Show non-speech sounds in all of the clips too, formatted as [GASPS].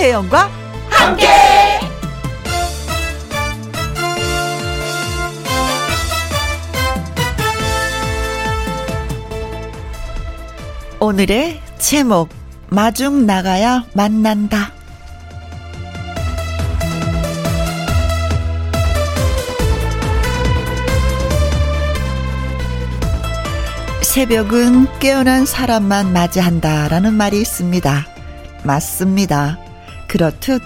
김혜영과 함께. 오늘의 제목 마중 나가야 만난다. 새벽은 깨어난 사람만 맞이한다라는 말이 있습니다. 맞습니다. 그렇듯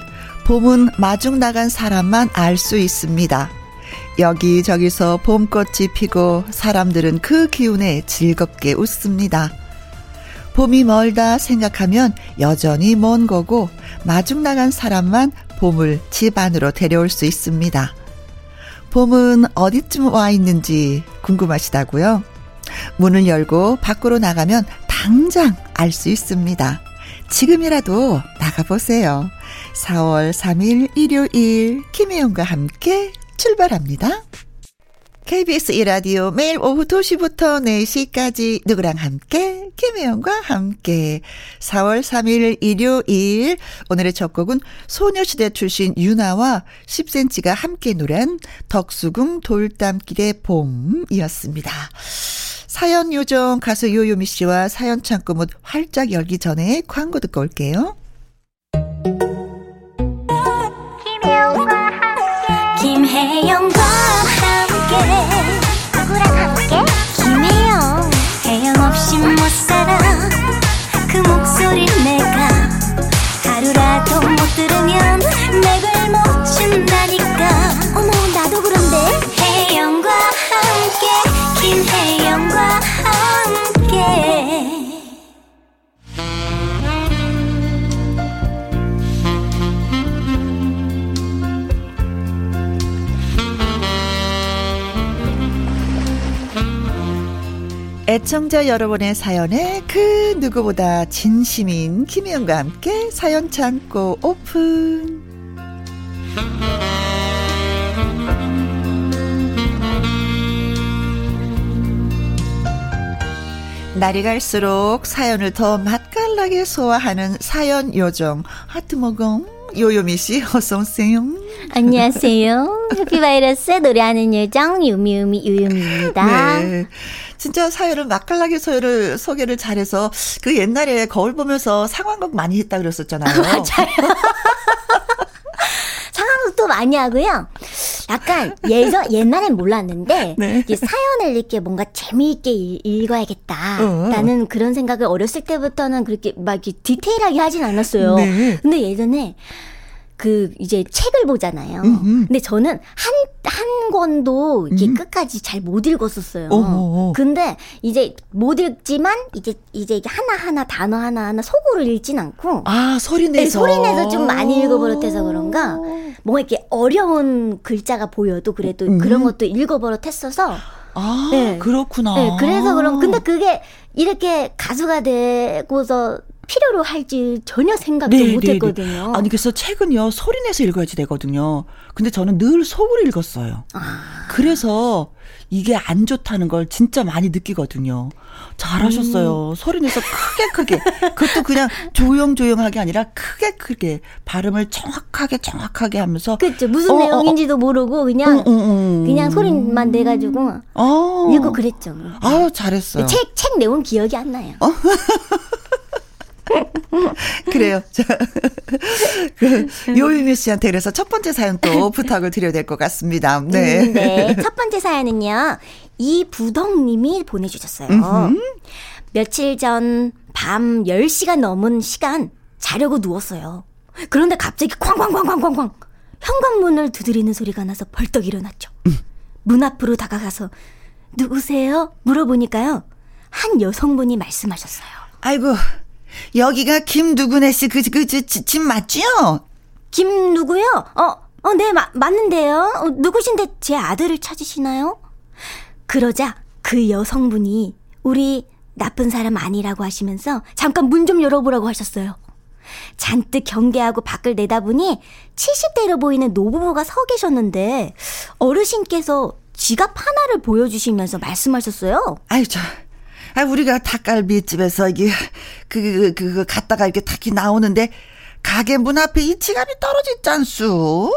봄은 마중 나간 사람만 알 수 있습니다. 여기저기서 봄꽃이 피고 사람들은 그 기운에 즐겁게 웃습니다. 봄이 멀다 생각하면 여전히 먼 거고 마중 나간 사람만 봄을 집 안으로 데려올 수 있습니다. 봄은 어디쯤 와 있는지 궁금하시다고요? 문을 열고 밖으로 나가면 당장 알 수 있습니다. 지금이라도 나가보세요. 4월 3일 일요일 김혜영과 함께 출발합니다. KBS 이라디오 매일 오후 2시부터 4시까지 누구랑 함께 김혜영과 함께 4월 3일 일요일 오늘의 첫 곡은 소녀시대 출신 유나와 10cm가 함께 노래한 덕수궁 돌담길의 봄이었습니다. 사연 요정 가수 요요미 씨와 사연 창구 문 활짝 열기 전에 광고 듣고 올게요. 김혜영과 함께 김혜영과 애청자 여러분의 사연에 그 누구보다 진심인 김혜영과 함께 사연 창고 오픈. 날이 갈수록 사연을 더 맛깔나게 소화하는 사연 요정 하트모공 요요미 씨 어서 오세요. 안녕하세요. 해피바이러스의 노래하는 요정 유미유미 유유미입니다. 네. 진짜 사연을 맛깔나게 소개를, 소개를 잘해서 그 옛날에 거울 보면서 상황극 많이 했다 그랬었잖아요. [LAUGHS] 맞아요. 상황극도 많이 하고요. 약간 예전 [LAUGHS] 옛날엔 몰랐는데 네. 사연을 이렇게 뭔가 재미있게 읽- 읽어야겠다라는 그런 생각을 어렸을 때부터는 그렇게 막 이렇게 디테일하게 하진 않았어요. 네. 근데 예전에 그 이제 책을 보잖아요. 음흠. 근데 저는 한 한 권도 이게 끝까지 잘 못 읽었었어요. 음. 어머. 근데 이제 못 읽지만 이제 이제 이게 하나 하나 단어 하나 하나 속으로 읽진 않고 아, 소리 네, 내서. 소리 내서 좀 많이 읽어버릇해서 그런가 뭔가 이렇게 어려운 글자가 보여도 그래도 음. 그런 것도 읽어버릇했어서 아, 네. 그렇구나. 네, 그래서 그럼 근데 그게 이렇게 가수가 되고서 필요로 할지 전혀 생각도 네, 네, 못했거든요. 아니, 그래서 책은요, 소리 내서 읽어야지 되거든요. 근데 저는 늘 속으로 읽었어요. 아. 그래서 이게 안 좋다는 걸 진짜 많이 느끼거든요. 잘하셨어요. 음. 소리 내서 크게 크게. 그것도 그냥 조용조용하게 아니라 크게 크게. 발음을 정확하게 정확하게 하면서. 그렇죠. 무슨 어, 어, 어. 내용인지도 모르고 그냥 응, 응, 응. 그냥 소리만 내 가지고 어. 읽고 그랬죠. 아유, 잘했어요. 책, 책 내용 기억이 안 나요. [LAUGHS] [LAUGHS] 그래요. 자, [LAUGHS] 그, 요유미 씨한테 그래서 첫 번째 사연 또 [LAUGHS] 부탁을 드려야 될 것 같습니다. 네. 음, 네. 첫 번째 사연은요. 이부덕님이 보내주셨어요. 며칠 전 밤 10시가 넘은 시간 자려고 누웠어요. 그런데 갑자기 쾅쾅쾅쾅쾅쾅 현관문을 두드리는 소리가 나서 벌떡 일어났죠. 문 앞으로 다가가서 누구세요? 물어보니까요. 한 여성분이 말씀하셨어요. 아이고, 여기가 김누구네 씨, 그, 그, 그, 지- 집 맞지요? 김 누구요? 어, 어, 네, 마, 맞는데요. 어, 누구신데 제 아들을 찾으시나요? 그러자 그 여성분이 우리 나쁜 사람 아니라고 하시면서 잠깐 문 좀 열어보라고 하셨어요. 잔뜩 경계하고 밖을 내다보니 70대로 보이는 노부부가 서 계셨는데 어르신께서 지갑 하나를 보여주시면서 말씀하셨어요. 아유, 저, 아, 우리가 닭갈비집에서 이게, 그, 그, 그, 그, 갔다가 이렇게 닭이 나오는데, 가게 문 앞에 이 지갑이 떨어졌잖수.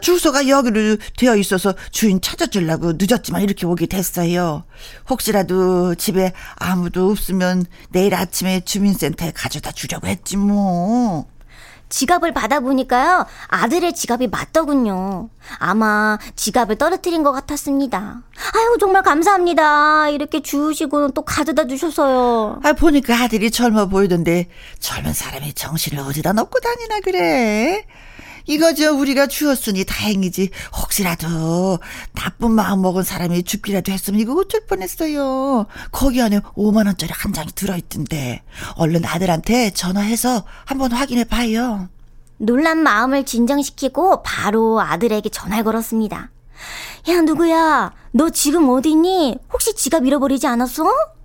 주소가 여기로 되어 있어서 주인 찾아주려고 늦었지만 이렇게 오게 됐어요. 혹시라도 집에 아무도 없으면 내일 아침에 주민센터에 가져다 주려고 했지 뭐. 지갑을 받아보니까요, 아들의 지갑이 맞더군요. 아마 지갑을 떨어뜨린 것 같았습니다. 아유, 정말 감사합니다. 이렇게 주우시고 또 가져다 주셔서요. 아, 보니까 아들이 젊어 보이던데, 젊은 사람이 정신을 어디다 놓고 다니나 그래? 이거 저 우리가 주었으니 다행이지. 혹시라도 나쁜 마음 먹은 사람이 죽기라도 했으면 이거 어쩔 뻔했어요. 거기 안에 5만 원짜리 한 장이 들어있던데. 얼른 아들한테 전화해서 한번 확인해 봐요. 놀란 마음을 진정시키고 바로 아들에게 전화를 걸었습니다. 야, 누구야? 너 지금 어디니? 혹시 지갑 잃어버리지 않았어?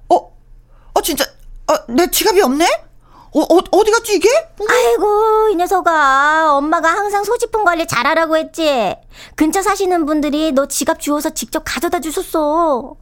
어? 어, 진짜, 어, 내 지갑이 없네? 어, 어, 어디 갔지 이게? 아이고 이 녀석아. 엄마가 항상 소지품 관리 잘하라고 했지? 근처 사시는 분들이 너 지갑 주워서 직접 가져다 주셨어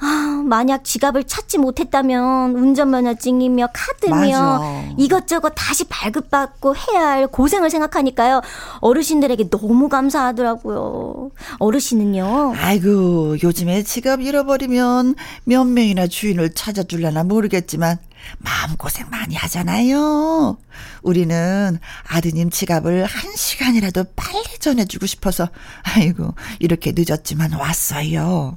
아, 만약 지갑을 찾지 못했다면 운전면허증이며 카드며 맞아. 이것저것 다시 발급받고 해야 할 고생을 생각하니까요. 어르신들에게 너무 감사하더라고요. 어르신은요? 아이고, 요즘에 지갑 잃어버리면 몇 명이나 주인을 찾아줄려나 모르겠지만 마음고생 많이 하잖아요. 우리는 아드님 지갑을 한 시간이라도 빨리 전해주고 싶어서 아이고, 이렇게 늦었지만 왔어요.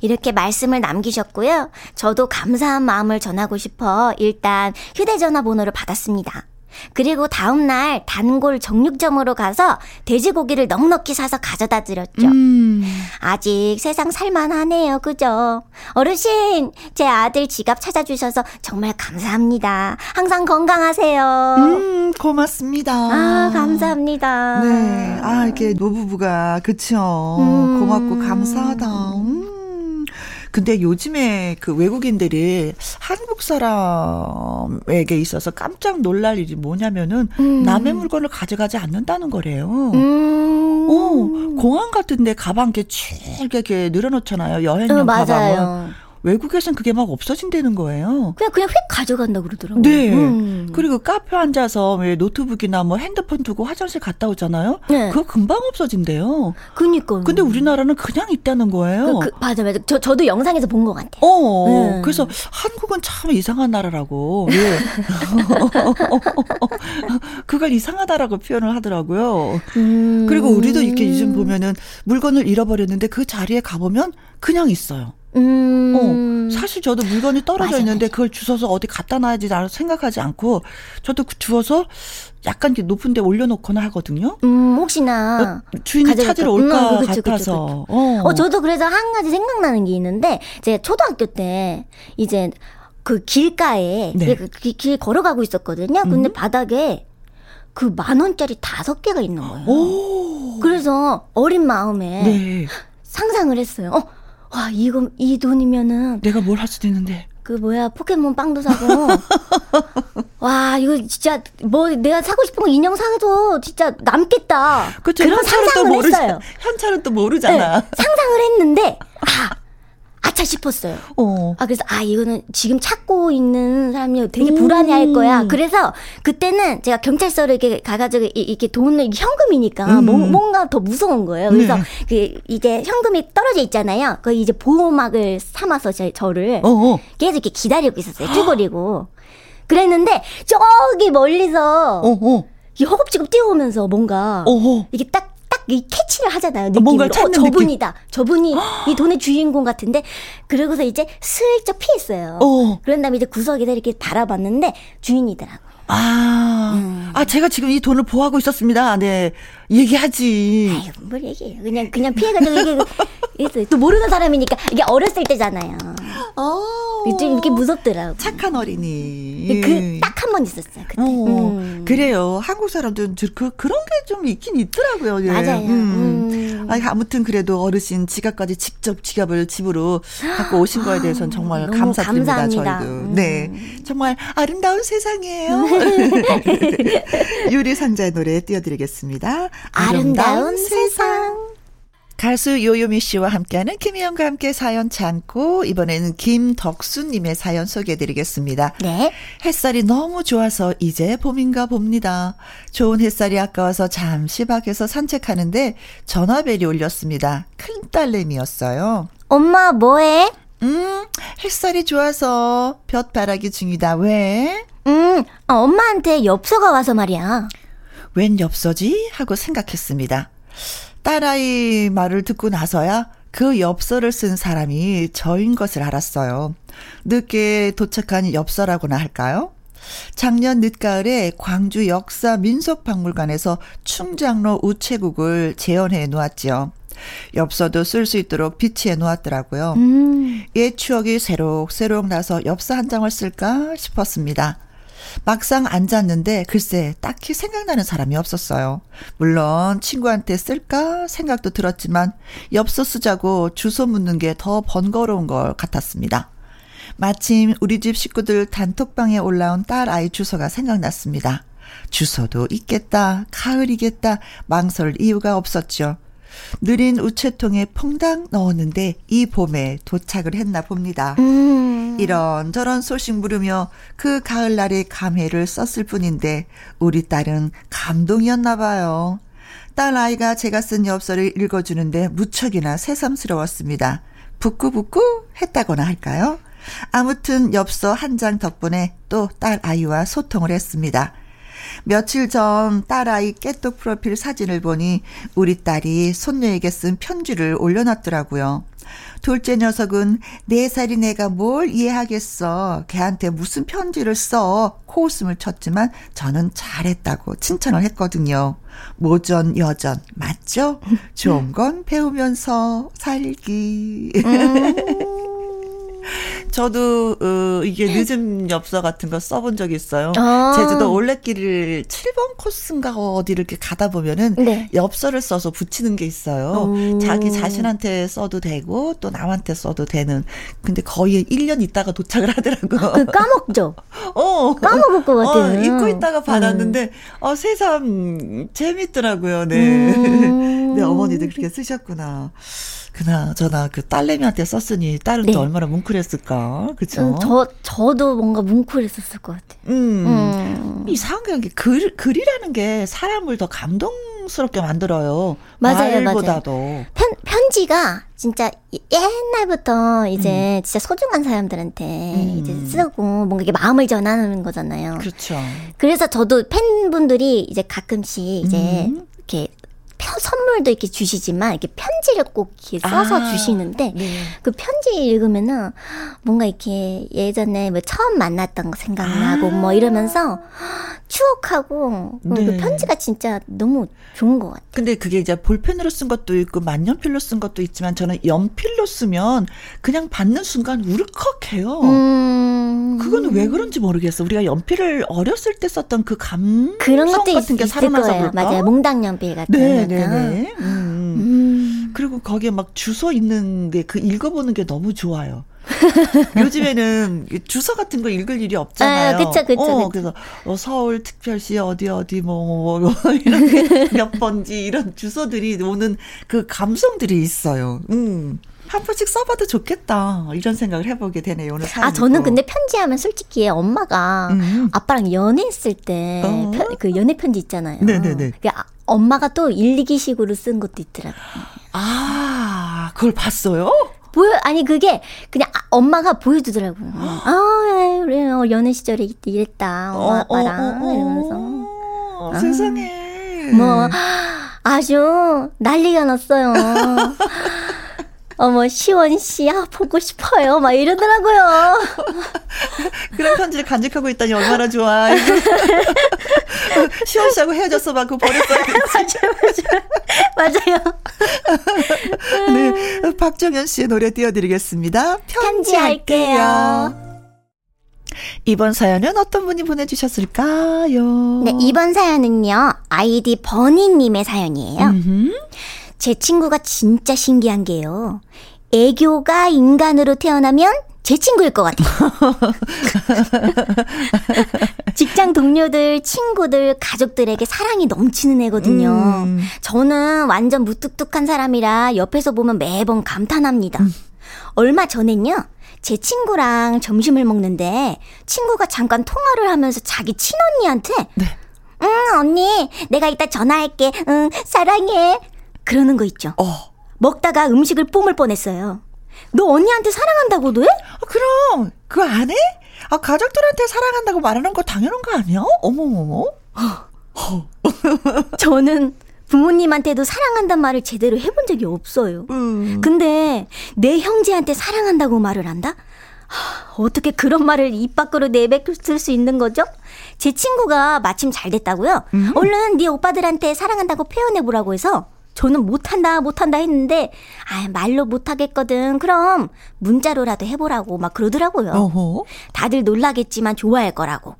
이렇게 말씀을 남기셨고요. 저도 감사한 마음을 전하고 싶어 일단 휴대전화 번호를 받았습니다. 그리고 다음날 단골 정육점으로 가서 돼지고기를 넉넉히 사서 가져다 드렸죠. 음. 아직 세상 살만하네요. 그죠? 어르신, 제 아들 지갑 찾아주셔서 정말 감사합니다. 항상 건강하세요. 음, 고맙습니다. 아, 감사합니다. 네. 아, 이렇게 노부부가, 그쵸. 음. 고맙고 감사하다. 음. 근데 요즘에 그 외국인들이 한국 사람에게 있어서 깜짝 놀랄 일이 뭐냐면은 음. 남의 물건을 가져가지 않는다는 거래요. 음. 어, 공항 같은 데 가방 이렇게 이렇게 늘어놓잖아요. 여행용 어, 가방은. 외국에선 그게 막 없어진다는 거예요. 그냥 그냥 휙 가져간다 그러더라고요. 네. 음. 그리고 카페 앉아서 왜 노트북이나 뭐 핸드폰 두고 화장실 갔다 오잖아요. 네. 그거 금방 없어진대요. 그니까. 근데 우리나라는 그냥 있다는 거예요. 그, 그, 맞아 맞아. 저 저도 영상에서 본 것 같아요. 어. 네. 그래서 한국은 참 이상한 나라라고. 예. [LAUGHS] [LAUGHS] 그걸 이상하다라고 표현을 하더라고요. 음. 그리고 우리도 이렇게 요즘 보면은 물건을 잃어버렸는데 그 자리에 가보면 그냥 있어요. 음. 어, 사실 저도 물건이 떨어져 맞아, 있는데 맞아. 그걸 주워서 어디 갖다 놔야지 생각하지 않고 저도 그 주워서 약간 이렇게 높은 데 올려놓거나 하거든요. 음, 혹시나. 어, 주인이 찾으러 올까 음, 그쵸, 같아서. 그쵸, 그쵸. 어. 어, 저도 그래서 한 가지 생각나는 게 있는데, 제 초등학교 때 이제 그 길가에 네. 그길 걸어가고 있었거든요. 근데 음. 바닥에 그 만 원짜리 다섯 개가 있는 거예요. 오. 그래서 어린 마음에 네. 상상을 했어요. 어, 와, 이거, 이 돈이면은. 내가 뭘 할 수도 있는데. 그 뭐야, 포켓몬 빵도 사고. [LAUGHS] 와, 이거 진짜, 뭐, 내가 사고 싶은 거 인형 사도 진짜 남겠다. 그쵸, 그런 상상을 했어요. 현찰은 또 모르잖아. 네, 상상을 했는데, 아, 아차 싶었어요. 어. 아 그래서 아 이거는 지금 찾고 있는 사람이 되게 불안해할 거야. 그래서 그때는 제가 경찰서를 이렇게 가가지고 이렇게 돈을 현금이니까 음. 뭔가 더 무서운 거예요. 그래서 네. 그 이게 현금이 떨어져 있잖아요. 그 이제 보호막을 삼아서 제, 저를 어어. 계속 이렇게 기다리고 있었어요. 쭈그리고 그랬는데 저기 멀리서 어어. 이 허겁지겁 뛰어오면서 뭔가 어허. 이게 딱 이 캐치를 하잖아요. 느낌으로. 뭔가 찾는 어, 저분이다. 느낌. 저분이 [GASPS] 이 돈의 주인공 같은데 그러고서 이제 슬쩍 피했어요. 어. 그런 다음에 이제 구석에서 이렇게 바라봤는데 주인이더라고요. 아, 음. 아, 제가 지금 이 돈을 보하고 있었습니다. 네. 얘기하지. 아유, 뭘 얘기해요. 그냥, 그냥 피해가지고 얘기해. 또 모르는 사람이니까. 이게 어렸을 때잖아요. 어. 좀 이렇게 무섭더라고. 착한 어린이. 그, 딱 한 번 있었어요. 그때. 어, 음. 그래요. 한국 사람들은 그, 그런 게 좀 있긴 있더라고요. 예. 맞아요. 음. 음. 아니, 아무튼 그래도 어르신 지갑까지 직접 지갑을 집으로 갖고 오신 거에 대해서는 정말 감사드립니다. 감사합니다. 저희도. 네. 정말 아름다운 세상이에요. [LAUGHS] [LAUGHS] 유리 상자의 노래 띄워드리겠습니다. 아름다운, 세상. 가수 요요미 씨와 함께하는 김희영과 함께 사연 참고 이번에는 김덕수님의 사연 소개해드리겠습니다. 네. 햇살이 너무 좋아서 이제 봄인가 봅니다. 좋은 햇살이 아까워서 잠시 밖에서 산책하는데 전화벨이 울렸습니다. 큰 딸내미였어요. 엄마 뭐해? 음, 햇살이 좋아서 볕바라기 중이다. 왜? 음, 아, 엄마한테 엽서가 와서 말이야. 웬 엽서지? 하고 생각했습니다. 딸아이 말을 듣고 나서야 그 엽서를 쓴 사람이 저인 것을 알았어요. 늦게 도착한 엽서라고나 할까요? 작년 늦가을에 광주 역사 민속박물관에서 충장로 우체국을 재현해 놓았지요. 엽서도 쓸 수 있도록 비치해 놓았더라고요. 음. 옛 추억이 새록새록 나서 엽서 한 장을 쓸까 싶었습니다. 막상 앉았는데 글쎄 딱히 생각나는 사람이 없었어요. 물론 친구한테 쓸까 생각도 들었지만 엽서 쓰자고 주소 묻는 게 더 번거로운 것 같았습니다. 마침 우리 집 식구들 단톡방에 올라온 딸 아이 주소가 생각났습니다. 주소도 있겠다, 가을이겠다, 망설 이유가 없었죠. 느린 우체통에 퐁당 넣었는데 이 봄에 도착을 했나 봅니다. 음. 이런저런 소식 물으며 그 가을날의 감회를 썼을 뿐인데 우리 딸은 감동이었나 봐요. 딸 아이가 제가 쓴 엽서를 읽어주는데 무척이나 새삼스러웠습니다. 부끄부끄 했다거나 할까요? 아무튼 엽서 한 장 덕분에 또 딸 아이와 소통을 했습니다. 며칠 전 딸아이 깨똑 프로필 사진을 보니 우리 딸이 손녀에게 쓴 편지를 올려놨더라고요. 둘째 녀석은 네 살이 내가 뭘 이해하겠어. 걔한테 무슨 편지를 써. 코웃음을 쳤지만 저는 잘했다고 칭찬을 했거든요. 모전 여전 맞죠? 좋은 건 배우면서 살기. 음. 저도 어, 이게 늦은 엽서 같은 거 써본 적이 있어요. 아. 제주도 올레길을 7번 코스인가 어디를 이렇게 가다 보면은 네. 엽서를 써서 붙이는 게 있어요. 오. 자기 자신한테 써도 되고 또 남한테 써도 되는. 근데 거의 1년 있다가 도착을 하더라고. 그 까먹죠. [LAUGHS] 어. 까먹을 것 같아요. 어, 잊고 있다가 받았는데 음. 어 새삼 재밌더라고요. 네. 음. [LAUGHS] 네 어머니도 그렇게 쓰셨구나. 그나저나 그 딸내미한테 썼으니 딸은 네. 또 얼마나 뭉클했을까, 그쵸? 음, 저 저도 뭔가 뭉클했었을 것 같아. 음, 음. 이상한 게 글, 글이라는 게 사람을 더 감동스럽게 만들어요. 맞아요, 말보다도. 맞아요. 편 편지가 진짜 옛날부터 이제 음. 진짜 소중한 사람들한테 음. 이제 쓰고 뭔가 이게 마음을 전하는 거잖아요. 그렇죠. 그래서 저도 팬분들이 이제 가끔씩 이제 음. 이렇게 선물도 이렇게 주시지만 이렇게 편지를 꼭 이렇게 써서 아, 주시는데 네. 그 편지 읽으면은 뭔가 이렇게 예전에 뭐 처음 만났던 거 생각나고 아. 뭐 이러면서 추억하고 그 네. 그 편지가 진짜 너무 좋은 것 같아요. 근데 그게 이제 볼펜으로 쓴 것도 있고 만년필로 쓴 것도 있지만 저는 연필로 쓰면 그냥 받는 순간 울컥해요. 음. 그거는 왜 그런지 모르겠어. 우리가 연필을 어렸을 때 썼던 그 감성 그런 것도 같은 게 살아나서. 그럴까? 맞아요. 몽당 연필 같은. 네, 네, 네. 음. 음. 그리고 거기에 막 주소 있는 게그 읽어보는 게 너무 좋아요. 요즘에는 주소 같은 거 읽을 일이 없잖아요. 아, 그쵸, 그쵸, 어, 그래서 어, 서울 특별시 어디 어디 뭐, 뭐, 뭐, 뭐 이런 [LAUGHS] 몇 번지 이런 주소들이 오는 그 감성들이 있어요. 음. 한 번씩 써봐도 좋겠다. 이런 생각을 해보게 되네요, 오늘 아, 저는 근데 편지하면 솔직히 엄마가 음. 아빠랑 연애했을 때그 어? 그 연애 편지 있잖아요. 네네네. 그 아, 엄마가 또 일기식으로 쓴 것도 있더라고요. 아, 그걸 봤어요? 보여 아니 그게 그냥 아, 엄마가 보여주더라고요. 아 우리 어, 연애 시절에 이랬다 엄마 어, 어, 아빠랑 어, 어, 이러면서 어, 아, 세상에 뭐 아주 난리가 났어요. [LAUGHS] 어머 시원 씨, 아 보고 싶어요. 막 이러더라고요. [LAUGHS] 그런 편지를 간직하고 있다니 얼마나 좋아. [LAUGHS] 시원 씨하고 헤어졌어 막 그거 버렸어. [LAUGHS] 맞아요, 맞아요. 네, 박정현 씨의 노래 띄워드리겠습니다. 편지할게요. 이번 사연은 어떤 분이 보내주셨을까요? 네, 이번 사연은요, 아이디 버니님의 사연이에요. 음흠. 제 친구가 진짜 신기한 게요. 애교가 인간으로 태어나면 제 친구일 것 같아요. [LAUGHS] 직장 동료들, 친구들, 가족들에게 사랑이 넘치는 애거든요. 음. 저는 완전 무뚝뚝한 사람이라 옆에서 보면 매번 감탄합니다. 음. 얼마 전엔요. 제 친구랑 점심을 먹는데 친구가 잠깐 통화를 하면서 자기 친언니한테 네. 응 언니 내가 이따 전화할게 응 사랑해 그러는 거 있죠. 어. 먹다가 음식을 뿜을 뻔했어요. 너 언니한테 사랑한다고 도 해? 아, 그럼 그거 안 해? 아 가족들한테 사랑한다고 말하는 거 당연한 거 아니야? 어머머머. 저는 부모님한테도 사랑한단 말을 제대로 해본 적이 없어요. 음. 근데 내 형제한테 사랑한다고 말을 한다? 하, 어떻게 그런 말을 입 밖으로 내뱉을 수 있는 거죠? 제 친구가 마침 잘 됐다고요. 음. 얼른 네 오빠들한테 사랑한다고 표현해 보라고 해서 저는 못한다, 못한다 했는데, 아, 말로 못하겠거든. 그럼 문자로라도 해보라고 막 그러더라고요. 어허. 다들 놀라겠지만 좋아할 거라고.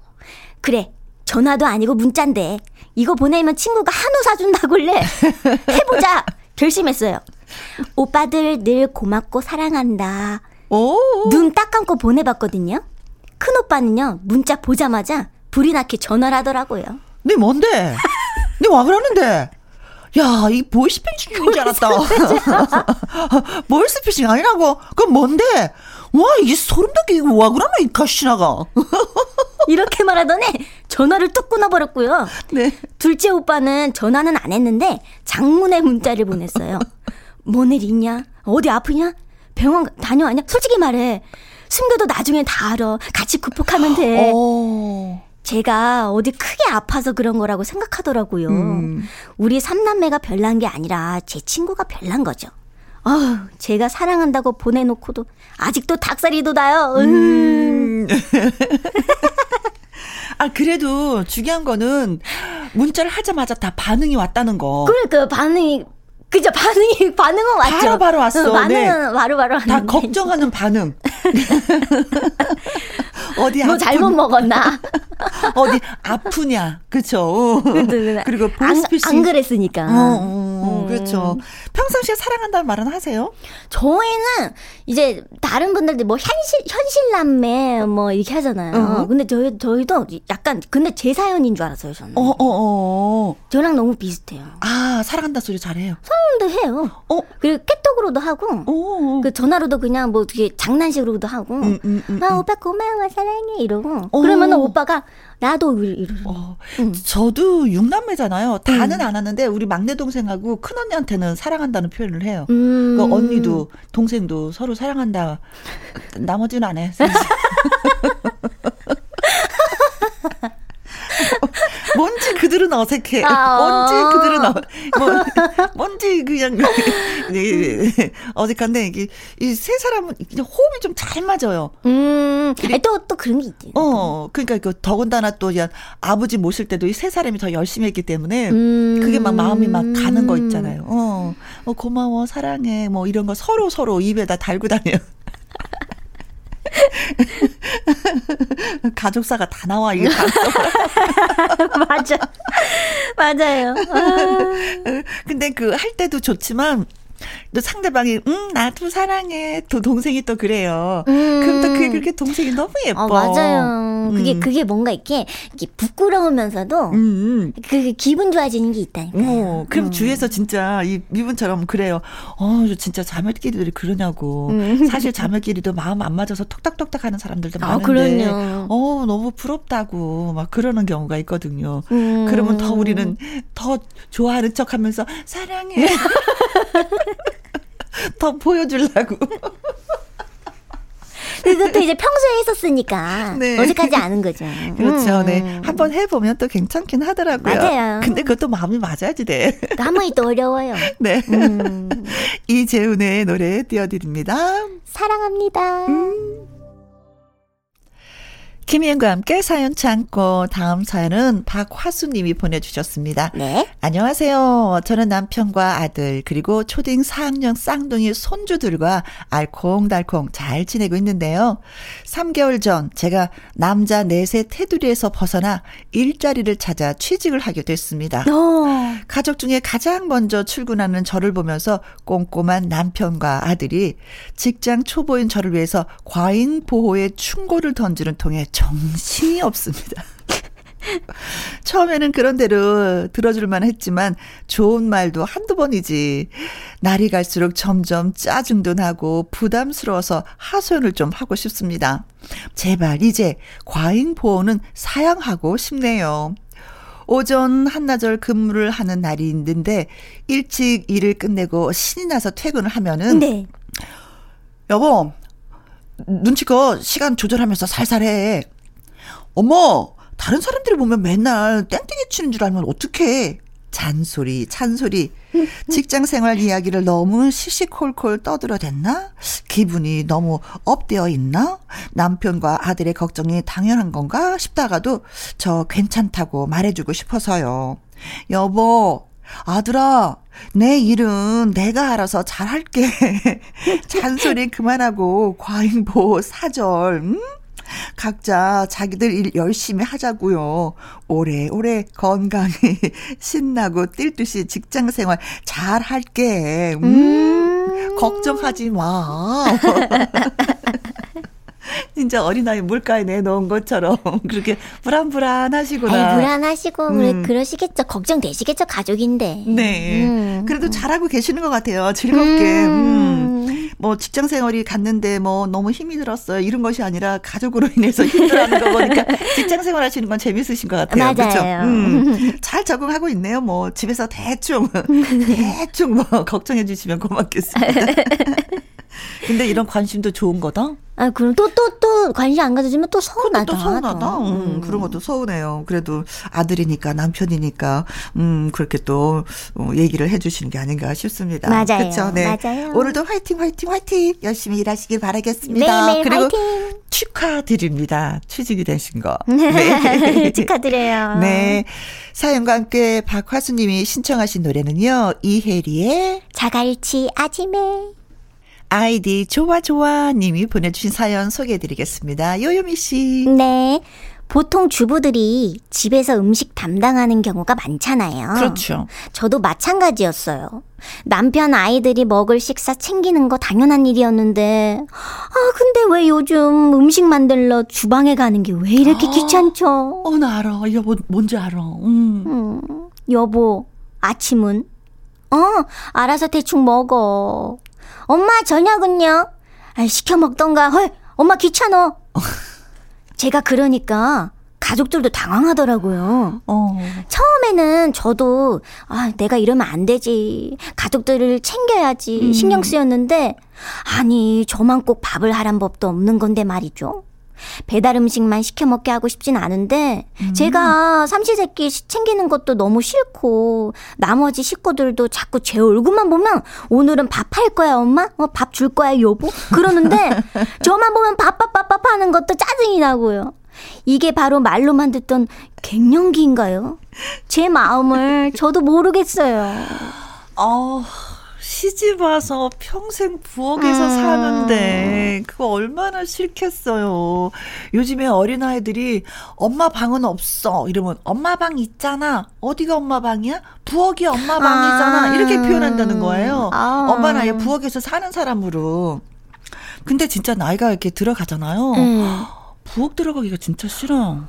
그래, 전화도 아니고 문자인데, 이거 보내면 친구가 한우 사준다길래 [LAUGHS] 해보자! 결심했어요. 오빠들 늘 고맙고 사랑한다. 눈 딱 감고 보내봤거든요. 큰 오빠는요, 문자 보자마자 불이 나게 전화를 하더라고요. 네 뭔데? 네와 그러는데? 야, 이 보이스피싱 중인 줄 알았다. [LAUGHS] 보이스피싱 아니라고? 그럼 뭔데? 와, 이게 소름 돋게 이거 와 그러나 이 가시나가. [LAUGHS] 이렇게 말하더니 전화를 뚝 끊어버렸고요. 네. 둘째 오빠는 전화는 안 했는데 장문의 문자를 보냈어요. 뭔 일 있냐? 어디 아프냐? 병원 다녀왔냐? 솔직히 말해. 숨겨도 나중에 다 알아. 같이 극복하면 돼. 어. 제가 어디 크게 아파서 그런 거라고 생각하더라고요. 음. 우리 삼남매가 별난 게 아니라 제 친구가 별난 거죠. 아, 제가 사랑한다고 보내놓고도 아직도 닭살이 돋아요. 음. [LAUGHS] 아 그래도 중요한 거는 문자를 하자마자 다 반응이 왔다는 거. 그러니까 반응이 그죠 반응이 반응은 왔죠. 바로 바로 왔어. 반응은 네. 바로 바로 다 걱정하는 반응. [LAUGHS] 어디 뭐 잘못 먹었나? 어디 아프냐? 그렇죠. 그리고 보스피싱 안, 안 그랬으니까. 어, 어, 음. 그렇죠. 평상시에 사랑한다는 말은 하세요? 저희는 이제 다른 분들도 뭐 현실 현실남매 뭐 이렇게 하잖아요. 어. 근데 저희 저희도 약간 근데 제 사연인 줄 알았어요 저는. 어, 어, 어. 저랑 너무 비슷해요. 아 사랑한다 소리 잘해요. 사랑도 해요. 어. 그리고 깨톡으로도 하고, 어. 그 전화로도 그냥 뭐 어떻게 장난식으로도 하고, 음, 음, 음, 아 오빠 고마워 사랑해 이러고. 어. 그러면 오빠가 나도 이러. 어. 음. 저도 육남매잖아요. 다는 음. 안 하는데 우리 막내 동생하고 큰 언니한테는 사랑한다는 표현을 해요. 음. 그 언니도 동생도 서로 사랑한다. 나머지는 안 해. [LAUGHS] [LAUGHS] [LAUGHS] 뭔지 그들은 어색해. 아, 뭔지 그들은 어, 뭐, 뭔지 그냥 [LAUGHS] 네, 어색한데 이게 이 세 사람은 호흡이 좀 잘 맞아요. 음, 또또 또 그런 게 있지. 어, 그러니까 그 더군다나 또 아버지 모실 때도 이 세 사람이 더 열심히 했기 때문에 음. 그게 막 마음이 막 가는 거 있잖아요. 어, 어 고마워 사랑해 뭐 이런 거 서로 서로 입에다 달고 다녀요. [LAUGHS] [LAUGHS] 가족사가 다 나와 이게 [LAUGHS] 맞아. 맞아요. 아. 근데 그 할 때도 좋지만 또 상대방이 음 나도 사랑해 또 동생이 또 그래요. 음. 그럼 또 그게 그렇게 동생이 너무 예뻐. 어, 맞아요. 음. 그게 그게 뭔가 이렇게, 이렇게 부끄러우면서도 음. 음. 그 기분 좋아지는 게 있다니까. 어, 그럼 음. 주위에서 진짜 이 미분처럼 그래요. 어 진짜 자매끼리들이 그러냐고. 음. 사실 자매끼리도 마음 안 맞아서 톡닥톡닥 하는 사람들도 아, 많은데. 아, 어 너무 부럽다고 막 그러는 경우가 있거든요. 그러면 더 우리는 더 좋아하는 척하면서 사랑해. [LAUGHS] 더 보여주려고. 그것도 이제 평소에 했었으니까 네. 어색하지 않은 거죠. 그렇죠. 네. 음. 네. 한번 해보면 또 괜찮긴 하더라고요. 맞아요. 근데 그것도 마음이 맞아야지 돼. 한 번이 또 어려워요. [LAUGHS] 네. 음. 이재훈의 노래 띄워드립니다. 사랑합니다. 음. 김희영과 함께 사연 참고 다음 사연은 박화수님이 보내주셨습니다. 네. 안녕하세요. 저는 남편과 아들 그리고 초딩 4학년 쌍둥이 손주들과 알콩달콩 잘 지내고 있는데요. 3개월 전 제가 남자 넷의 테두리에서 벗어나 일자리를 찾아 취직을 하게 됐습니다. 어. 가족 중에 가장 먼저 출근하는 저를 보면서 꼼꼼한 남편과 아들이 직장 초보인 저를 위해서 과잉 보호의 충고를 던지는 통에 정신이 없습니다. [LAUGHS] 처음에는 그런 대로 들어줄만 했지만 좋은 말도 한두 번이지. 날이 갈수록 점점 짜증도 나고 부담스러워서 하소연을 좀 하고 싶습니다. 제발 이제 과잉 보호는 사양하고 싶네요. 오전 한나절 근무를 하는 날이 있는데 일찍 일을 끝내고 신이 나서 퇴근을 하면은 네. 여보 눈치껏 시간 조절하면서 살살 해. 어머 다른 사람들이 보면 맨날 땡땡이 치는 줄 알면 어떡해. 잔소리, 찬소리. [LAUGHS] 직장 생활 이야기를 너무 시시콜콜 떠들어댔나? 기분이 너무 업되어 있나? 남편과 아들의 걱정이 당연한 건가 싶다가도 저 괜찮다고 말해주고 싶어서요. 여보, 아들아, 내 일은 내가 알아서 잘할게. [LAUGHS] 잔소리 그만하고 과잉보 사절, 응? 각자 자기들 일 열심히 하자고요. 오래오래 건강히 [LAUGHS] 신나고 뛸 듯이 직장 생활 잘 할게. 음, 음. 걱정하지 마. [LAUGHS] [LAUGHS] 진짜 어린아이 물가에 내놓은 것처럼 [LAUGHS] 그렇게 불안불안하시구나. 아이, 불안하시고 음. 그러시겠죠. 걱정되시겠죠. 가족인데. 네. 음. 그래도 잘하고 계시는 것 같아요. 즐겁게. 음. 음. 뭐 직장 생활이 갔는데 뭐 너무 힘이 들었어요. 이런 것이 아니라 가족으로 인해서 힘들어하는 거 보니까 [LAUGHS] 직장 생활 하시는 건 재밌으신 것 같아요. 맞아요. 음. 잘 적응하고 있네요. 뭐 집에서 대충 대충 뭐 걱정해 주시면 고맙겠습니다. 근데 이런 관심도 좋은 거다? 아, 그럼 또, 또, 또 관심 안 가져주면 또 서운하다. 또 서운하다. 음, 음. 그런 것도 서운해요. 그래도 아들이니까, 남편이니까, 음, 그렇게 또 어, 얘기를 해주시는 게 아닌가 싶습니다. 맞아요. 그렇죠. 네. 맞아요. 오늘도 화이팅, 화이팅, 화이팅! 열심히 일하시길 바라겠습니다. 매일매일 그리고 화이팅! 축하드립니다. 취직이 되신 거. [LAUGHS] 네. [LAUGHS] 축하드려요. [LAUGHS] 네. 사연과 함께 박화수님이 신청하신 노래는요, 이혜리의 자갈치 아지매. 아이디 좋아 좋아 님이 보내주신 사연 소개해드리겠습니다. 요요미 씨. 네. 보통 주부들이 집에서 음식 담당하는 경우가 많잖아요. 그렇죠. 저도 마찬가지였어요. 남편 아이들이 먹을 식사 챙기는 거 당연한 일이었는데, 아, 근데 왜 요즘 음식 만들러 주방에 가는 게 왜 이렇게 아, 귀찮죠? 어, 나 알아. 여보, 뭔지 알아. 음. 음. 여보, 아침은? 어, 알아서 대충 먹어. 엄마 저녁은요? 아, 시켜 먹던가. 헐, 엄마 귀찮어. [LAUGHS] 제가 그러니까 가족들도 당황하더라고요. 어. 처음에는 저도 아, 내가 이러면 안 되지. 가족들을 챙겨야지 음. 신경 쓰였는데 아니, 저만 꼭 밥을 하란 법도 없는 건데 말이죠. 배달 음식만 시켜 먹게 하고 싶진 않은데 음. 제가 삼시세끼 챙기는 것도 너무 싫고 나머지 식구들도 자꾸 제 얼굴만 보면 오늘은 밥 할 거야 엄마 어, 밥 줄 거야 여보 그러는데 [LAUGHS] 저만 보면 밥밥밥밥 하는 것도 짜증이 나고요. 이게 바로 말로만 듣던 갱년기인가요? 제 마음을 저도 모르겠어요. 어... 시집 와서 평생 부엌에서 음. 사는데 그거 얼마나 싫겠어요. 요즘에 어린 아이들이 엄마 방은 없어 이러면 엄마 방 있잖아. 어디가 엄마 방이야? 부엌이 엄마 방이잖아. 아. 이렇게 표현한다는 거예요. 아. 엄마는 아예 부엌에서 사는 사람으로. 근데 진짜 나이가 이렇게 들어가잖아요. 음. 부엌 들어가기가 진짜 싫어.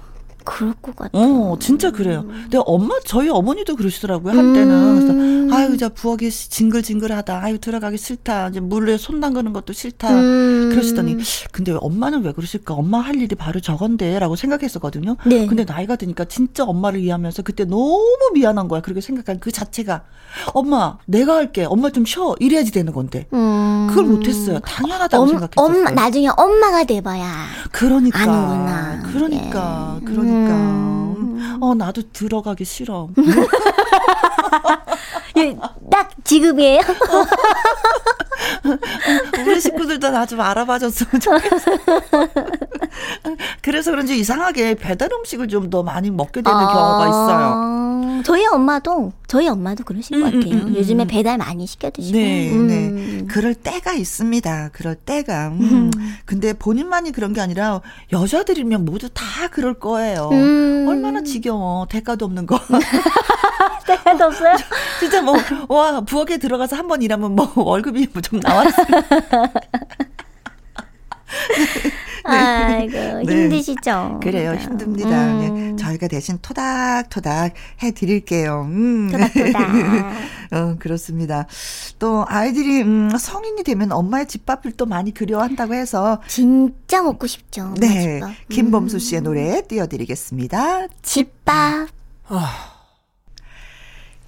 그럴 것 같아. 어, 진짜 그래요. 근데 엄마, 저희 어머니도 그러시더라고요, 한때는. 음. 그래서, 아유, 저 부엌이 징글징글하다. 아유, 들어가기 싫다. 이제 물에 손 담그는 것도 싫다. 음. 그러시더니, 근데 엄마는 왜 그러실까? 엄마 할 일이 바로 저건데, 라고 생각했었거든요. 네. 근데 나이가 드니까 진짜 엄마를 이해하면서 그때 너무 미안한 거야. 그렇게 생각한 그 자체가. 엄마, 내가 할게. 엄마 좀 쉬어. 이래야지 되는 건데. 음. 그걸 못했어요. 당연하다고 생각했어요. 엄마, 나중에 엄마가 돼봐야. 그러니까. 아는구나. 그러니까. 예. 그러니까. 그러니까 음. 어 나도 들어가기 싫어. [LAUGHS] 예, 딱 지금이에요. [LAUGHS] 우리 식구들도 나좀 알아봐줬으면 좋겠어. [LAUGHS] 그래서 그런지 이상하게 배달 음식을 좀 더 많이 먹게 되는 아~ 경우가 있어요. 저희 엄마도 저희 엄마도 그러신 음, 것 같아요. 음, 음, 요즘에 배달 많이 시켜 드시고. 네, 음. 네. 그럴 때가 있습니다. 그럴 때가. 음. 근데 본인만이 그런 게 아니라 여자들이면 모두 다 그럴 거예요. 음. 얼마나 지겨워. 대가도 없는 거. [LAUGHS] 대가도 없어요? [LAUGHS] 진짜 뭐, 와, 부엌에 들어가서 한 번 일하면 뭐 월급이 좀 나왔어요. [LAUGHS] [LAUGHS] 네. 아이고 네. 힘드시죠. 그래요 힘듭니다. 음. 네. 저희가 대신 토닥토닥 해드릴게요. 음. 토닥토닥. [LAUGHS] 어, 그렇습니다. 또 아이들이 음, 성인이 되면 엄마의 집밥을 또 많이 그리워한다고 해서 진짜 먹고 싶죠. 네, 집밥. 김범수 씨의 노래 띄워드리겠습니다. 집밥. 아.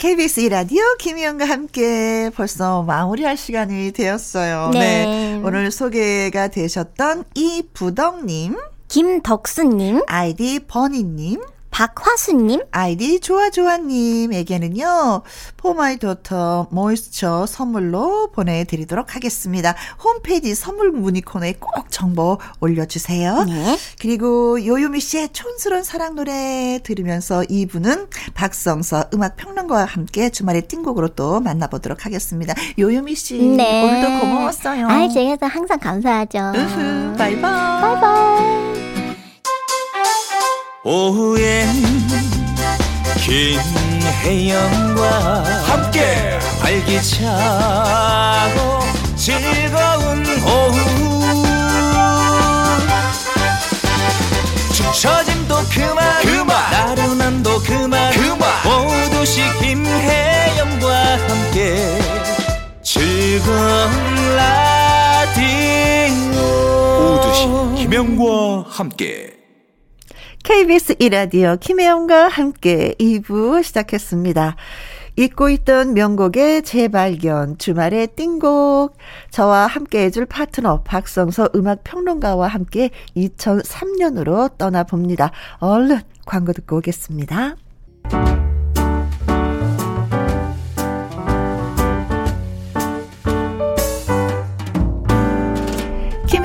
KBS 이라디오 김희영과 함께 벌써 마무리할 시간이 되었어요. 네. 네. 오늘 소개가 되셨던 이부덕님, 김덕수님, 아이디 버니님, 박화수님, 아이디 좋아좋아님에게는요, For My Daughter Moisture 선물로 보내드리도록 하겠습니다. 홈페이지 선물 문의 코너에 꼭 정보 올려주세요. 네. 그리고 요요미 씨의 촌스러운 사랑 노래 들으면서 2부는 박성서 음악평론가와 함께 주말의 띵곡으로 또 만나보도록 하겠습니다. 요요미 씨, 네. 오늘도 고마웠어요. 아, 제가 항상 감사하죠. 으흐, 바이바이. 바이바이. 오후엔 김혜영과 함께 활기차고 즐거운 오후. 축 처짐도 그만 그만. 나른함도 그만 그만. 모두시 김혜영과 함께 즐거운 라디오. 오두시 김혜영과 함께 KBS 이라디오 김혜영과 함께 2부 시작했습니다. 잊고 있던 명곡의 재발견, 주말의 띵곡. 저와 함께 해줄 파트너 박성서 음악평론가와 함께 2003년으로 떠나봅니다. 얼른 광고 듣고 오겠습니다.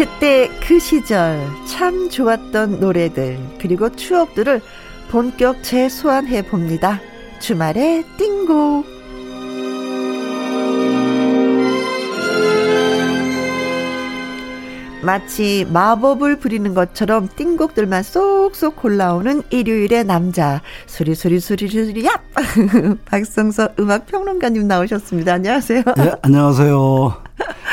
그때 그 시절 참 좋았던 노래들 그리고 추억들을 본격 재소환해 봅니다. 주말에 띵곡 마치 마법을 부리는 것처럼 띵곡들만 쏙쏙 골라오는 일요일의 남자 수리 수리 수리 수리 야 [LAUGHS] 박성서 음악 평론가님 나오셨습니다. 안녕하세요. 네, 안녕하세요.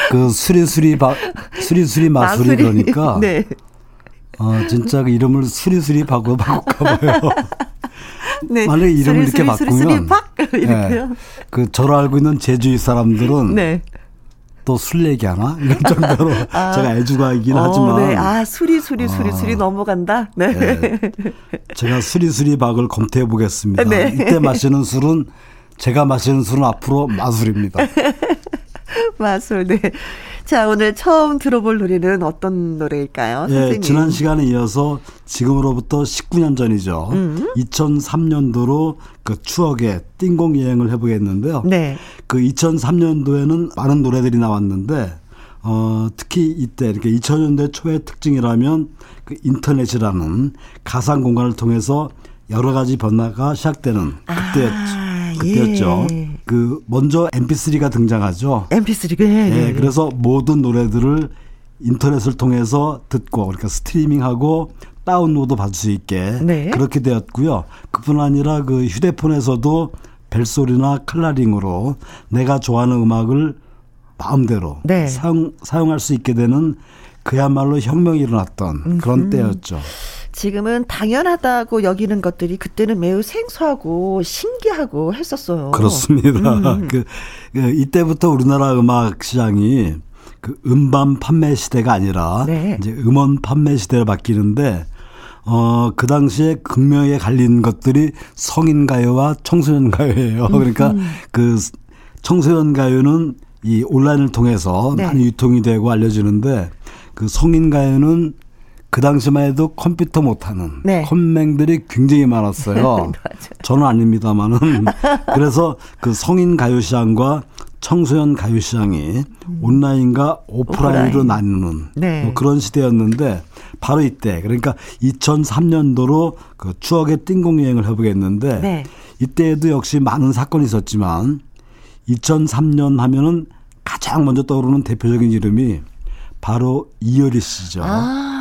그 수리수리 바 수리수리 마수리. 그러니까 [LAUGHS] 네. 어 진짜 그 이름을 수리수리 바꿔 바꿀까 봐요. [LAUGHS] 네. 만약에 이름을 수리, 이렇게 수리, 바꾸면 수리. 네. 그 저를 알고 있는 제주의 사람들은 네. 또술 얘기하나 이런 정도로 [LAUGHS] 아. 제가 애주가이긴 어, 하지만 네. 아 수리 수리 수리 어. 수리 넘어간다. 네. 네. 제가 수리 수리 박을 검토해 보겠습니다. 네. 이때 마시는 술은 제가 마시는 술은 앞으로 마술입니다. [LAUGHS] 마술, 네. 자, 오늘 처음 들어볼 노래는 어떤 노래일까요? 예, 지난 시간에 이어서 지금으로부터 19년 전이죠. 음. 2003년도로 그 추억의 띵공 여행을 해보겠는데요. 네. 그 2003년도에는 많은 노래들이 나왔는데, 어, 특히 이때, 이렇게 2000년대 초의 특징이라면 그 인터넷이라는 가상 공간을 통해서 여러 가지 변화가 시작되는 그때였죠. 아. 그때였죠. 예. 그 먼저 MP3가 등장하죠. MP3가 예, 예, 예. 그래서 모든 노래들을 인터넷을 통해서 듣고 그러니까 스트리밍하고 다운로드 받을 수 있게 네. 그렇게 되었고요. 그뿐 아니라 그 휴대폰에서도 벨소리나 칼라링으로 내가 좋아하는 음악을 마음대로 네. 사용 사용할 수 있게 되는 그야말로 혁명이 일어났던 그런 음. 때였죠. 지금은 당연하다고 여기는 것들이 그때는 매우 생소하고 신기하고 했었어요. 그렇습니다. 음. [LAUGHS] 그, 그 이때부터 우리나라 음악 시장이 그 음반 판매 시대가 아니라 네. 이제 음원 판매 시대로 바뀌는데 어, 그 당시에 극명하게 갈린 것들이 성인 가요와 청소년 가요예요. [LAUGHS] 그러니까 음. 그 청소년 가요는 이 온라인을 통해서 네. 많이 유통이 되고 알려지는데 그 성인 가요는 그 당시만 해도 컴퓨터 못하는 네. 컴맹들이 굉장히 많았어요. [LAUGHS] 저는 아닙니다만은 [LAUGHS] 그래서 그 성인 가요 시장과 청소년 가요 시장이 음. 온라인과 오프라인으로 오프라인. 나누는 네. 뭐 그런 시대였는데 바로 이때 그러니까 2003년도로 그 추억의 띵공 여행을 해보겠는데 네. 이때에도 역시 많은 사건이 있었지만 2003년 하면은 가장 먼저 떠오르는 대표적인 이름이 바로 이효리 씨죠. 아.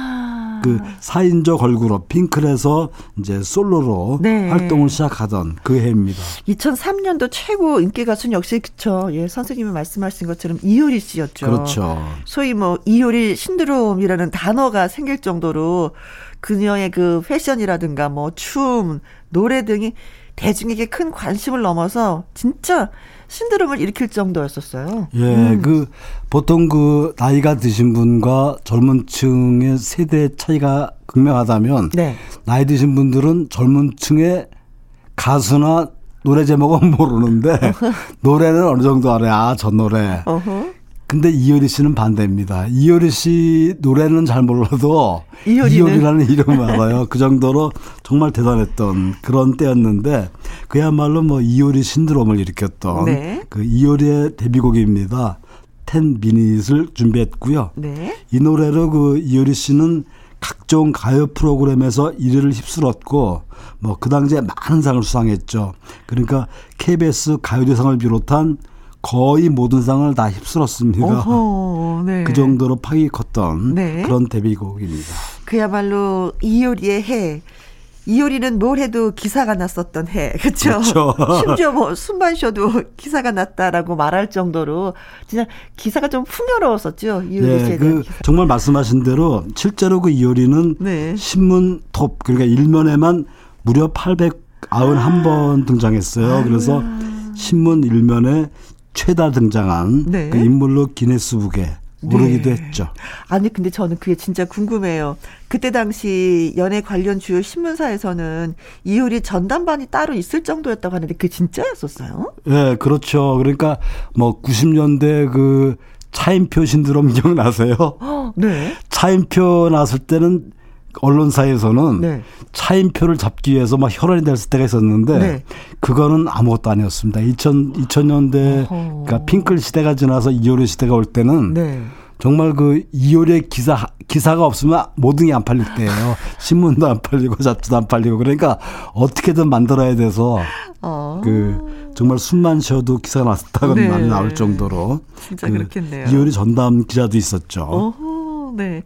그 4인조 걸그룹 핑클에서 이제 솔로로 네. 활동을 시작하던 그 해입니다. 2003년도 최고 인기 가수는 역시 그쵸. 예, 선생님이 말씀하신 것처럼 이효리 씨였죠. 그렇죠. 소위 뭐 이효리 신드롬이라는 단어가 생길 정도로 그녀의 그 패션이라든가 뭐 춤, 노래 등이 대중에게 큰 관심을 넘어서 진짜 신드롬을 일으킬 정도였었어요. 예, 음. 그 보통 그 나이가 드신 분과 젊은 층의 세대 차이가 극명하다면 네. 나이 드신 분들은 젊은 층의 가수나 노래 제목은 [LAUGHS] 모르는데 [LAUGHS] 노래는 어느 정도 알아요. 아, 저 노래. 어허. 근데 이효리 씨는 반대입니다. 이효리 씨 노래는 잘 몰라도 이효리라는 이름을 알아요. 그 정도로 정말 대단했던 그런 때였는데 그야말로 뭐 이효리 신드롬을 일으켰던 네. 그 이효리의 데뷔곡입니다. 텐 미닛을 준비했고요. 네. 이 노래로 그 이효리 씨는 각종 가요 프로그램에서 1위를 휩쓸었고 뭐 그 당시에 많은 상을 수상했죠. 그러니까 KBS 가요대상을 비롯한 거의 모든 상을 다 휩쓸었습니다. 어허, 네. 그 정도로 파기 컸던 네. 그런 데뷔곡입니다. 그야말로 이효리의 해. 이효리는 뭘 해도 기사가 났었던 해. 그렇죠? [LAUGHS] 심지어 뭐 숨만 쉬어도 기사가 났다라고 말할 정도로 진짜 기사가 좀 풍요로웠었죠. 이효리 네, 그. 정말 말씀하신 대로 실제로 그 이효리는 네. 신문 톱 그러니까 일면에만 무려 891번 아. 등장했어요. 그래서 신문 일면에 최다 등장한 네. 그 인물로 기네스북에 오르기도 네. 했죠. 아니 근데 저는 그게 진짜 궁금해요. 그때 당시 연예 관련 주요 신문사에서는 이효리 전담반이 따로 있을 정도였다고 하는데 그게 진짜였었어요? 네, 그렇죠. 그러니까 뭐 90년대 그 차인표 신드롬 기억나세요? 네. 차인표 났을 때는 언론사에서는 네. 차인표를 잡기 위해서 막 혈안이 됐을 때가 있었는데 네. 그거는 아무것도 아니었습니다. 2000 2000년대 그러니까 핑클 시대가 지나서 이효리 시대가 올 때는 네. 정말 그 이효리의 기사 기사가 없으면 모든 게 안 팔릴 때예요. [LAUGHS] 신문도 안 팔리고 잡지도 안 팔리고 그러니까 어떻게든 만들어야 돼서 어. 그 정말 숨만 쉬어도 기사가 났다고 네. 나올 정도로 진짜 그 그렇겠네요. 이효리 전담 기자도 있었죠. 어허, 네.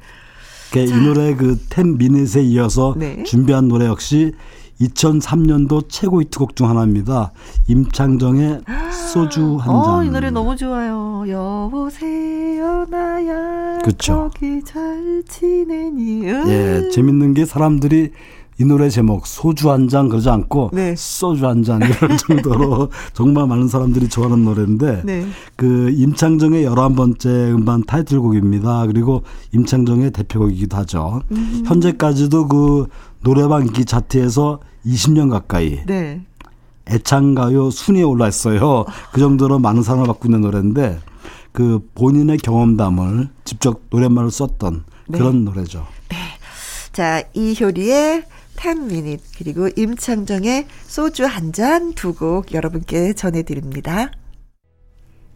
이 노래 그텐 미닛에 이어서 네. 준비한 노래 역시 2003년도 최고 히트곡 중 하나입니다. 임창정의 소주 한 잔. 어, 이 노래 너무 좋아요. 여보세요 나야. 그렇죠. 예, 재밌는 게 사람들이 이 노래 제목 소주 한 잔 그러지 않고 네. 소주 한 잔 이런 정도로 [LAUGHS] 정말 많은 사람들이 좋아하는 노래인데 네. 그 임창정의 열한 번째 음반 타이틀곡입니다. 그리고 임창정의 대표곡이기도 하죠. 음. 현재까지도 그 노래방 인기 차트에서 20년 가까이 네. 애창가요 순위에 올라 있어요. 그 정도로 많은 사랑을 받고 있는 노래인데 그 본인의 경험담을 직접 노랫말을 썼던 네. 그런 노래죠. 네. 자, 이효리의 10미닛 그리고 임창정의 소주 한 잔 두 곡 여러분께 전해드립니다.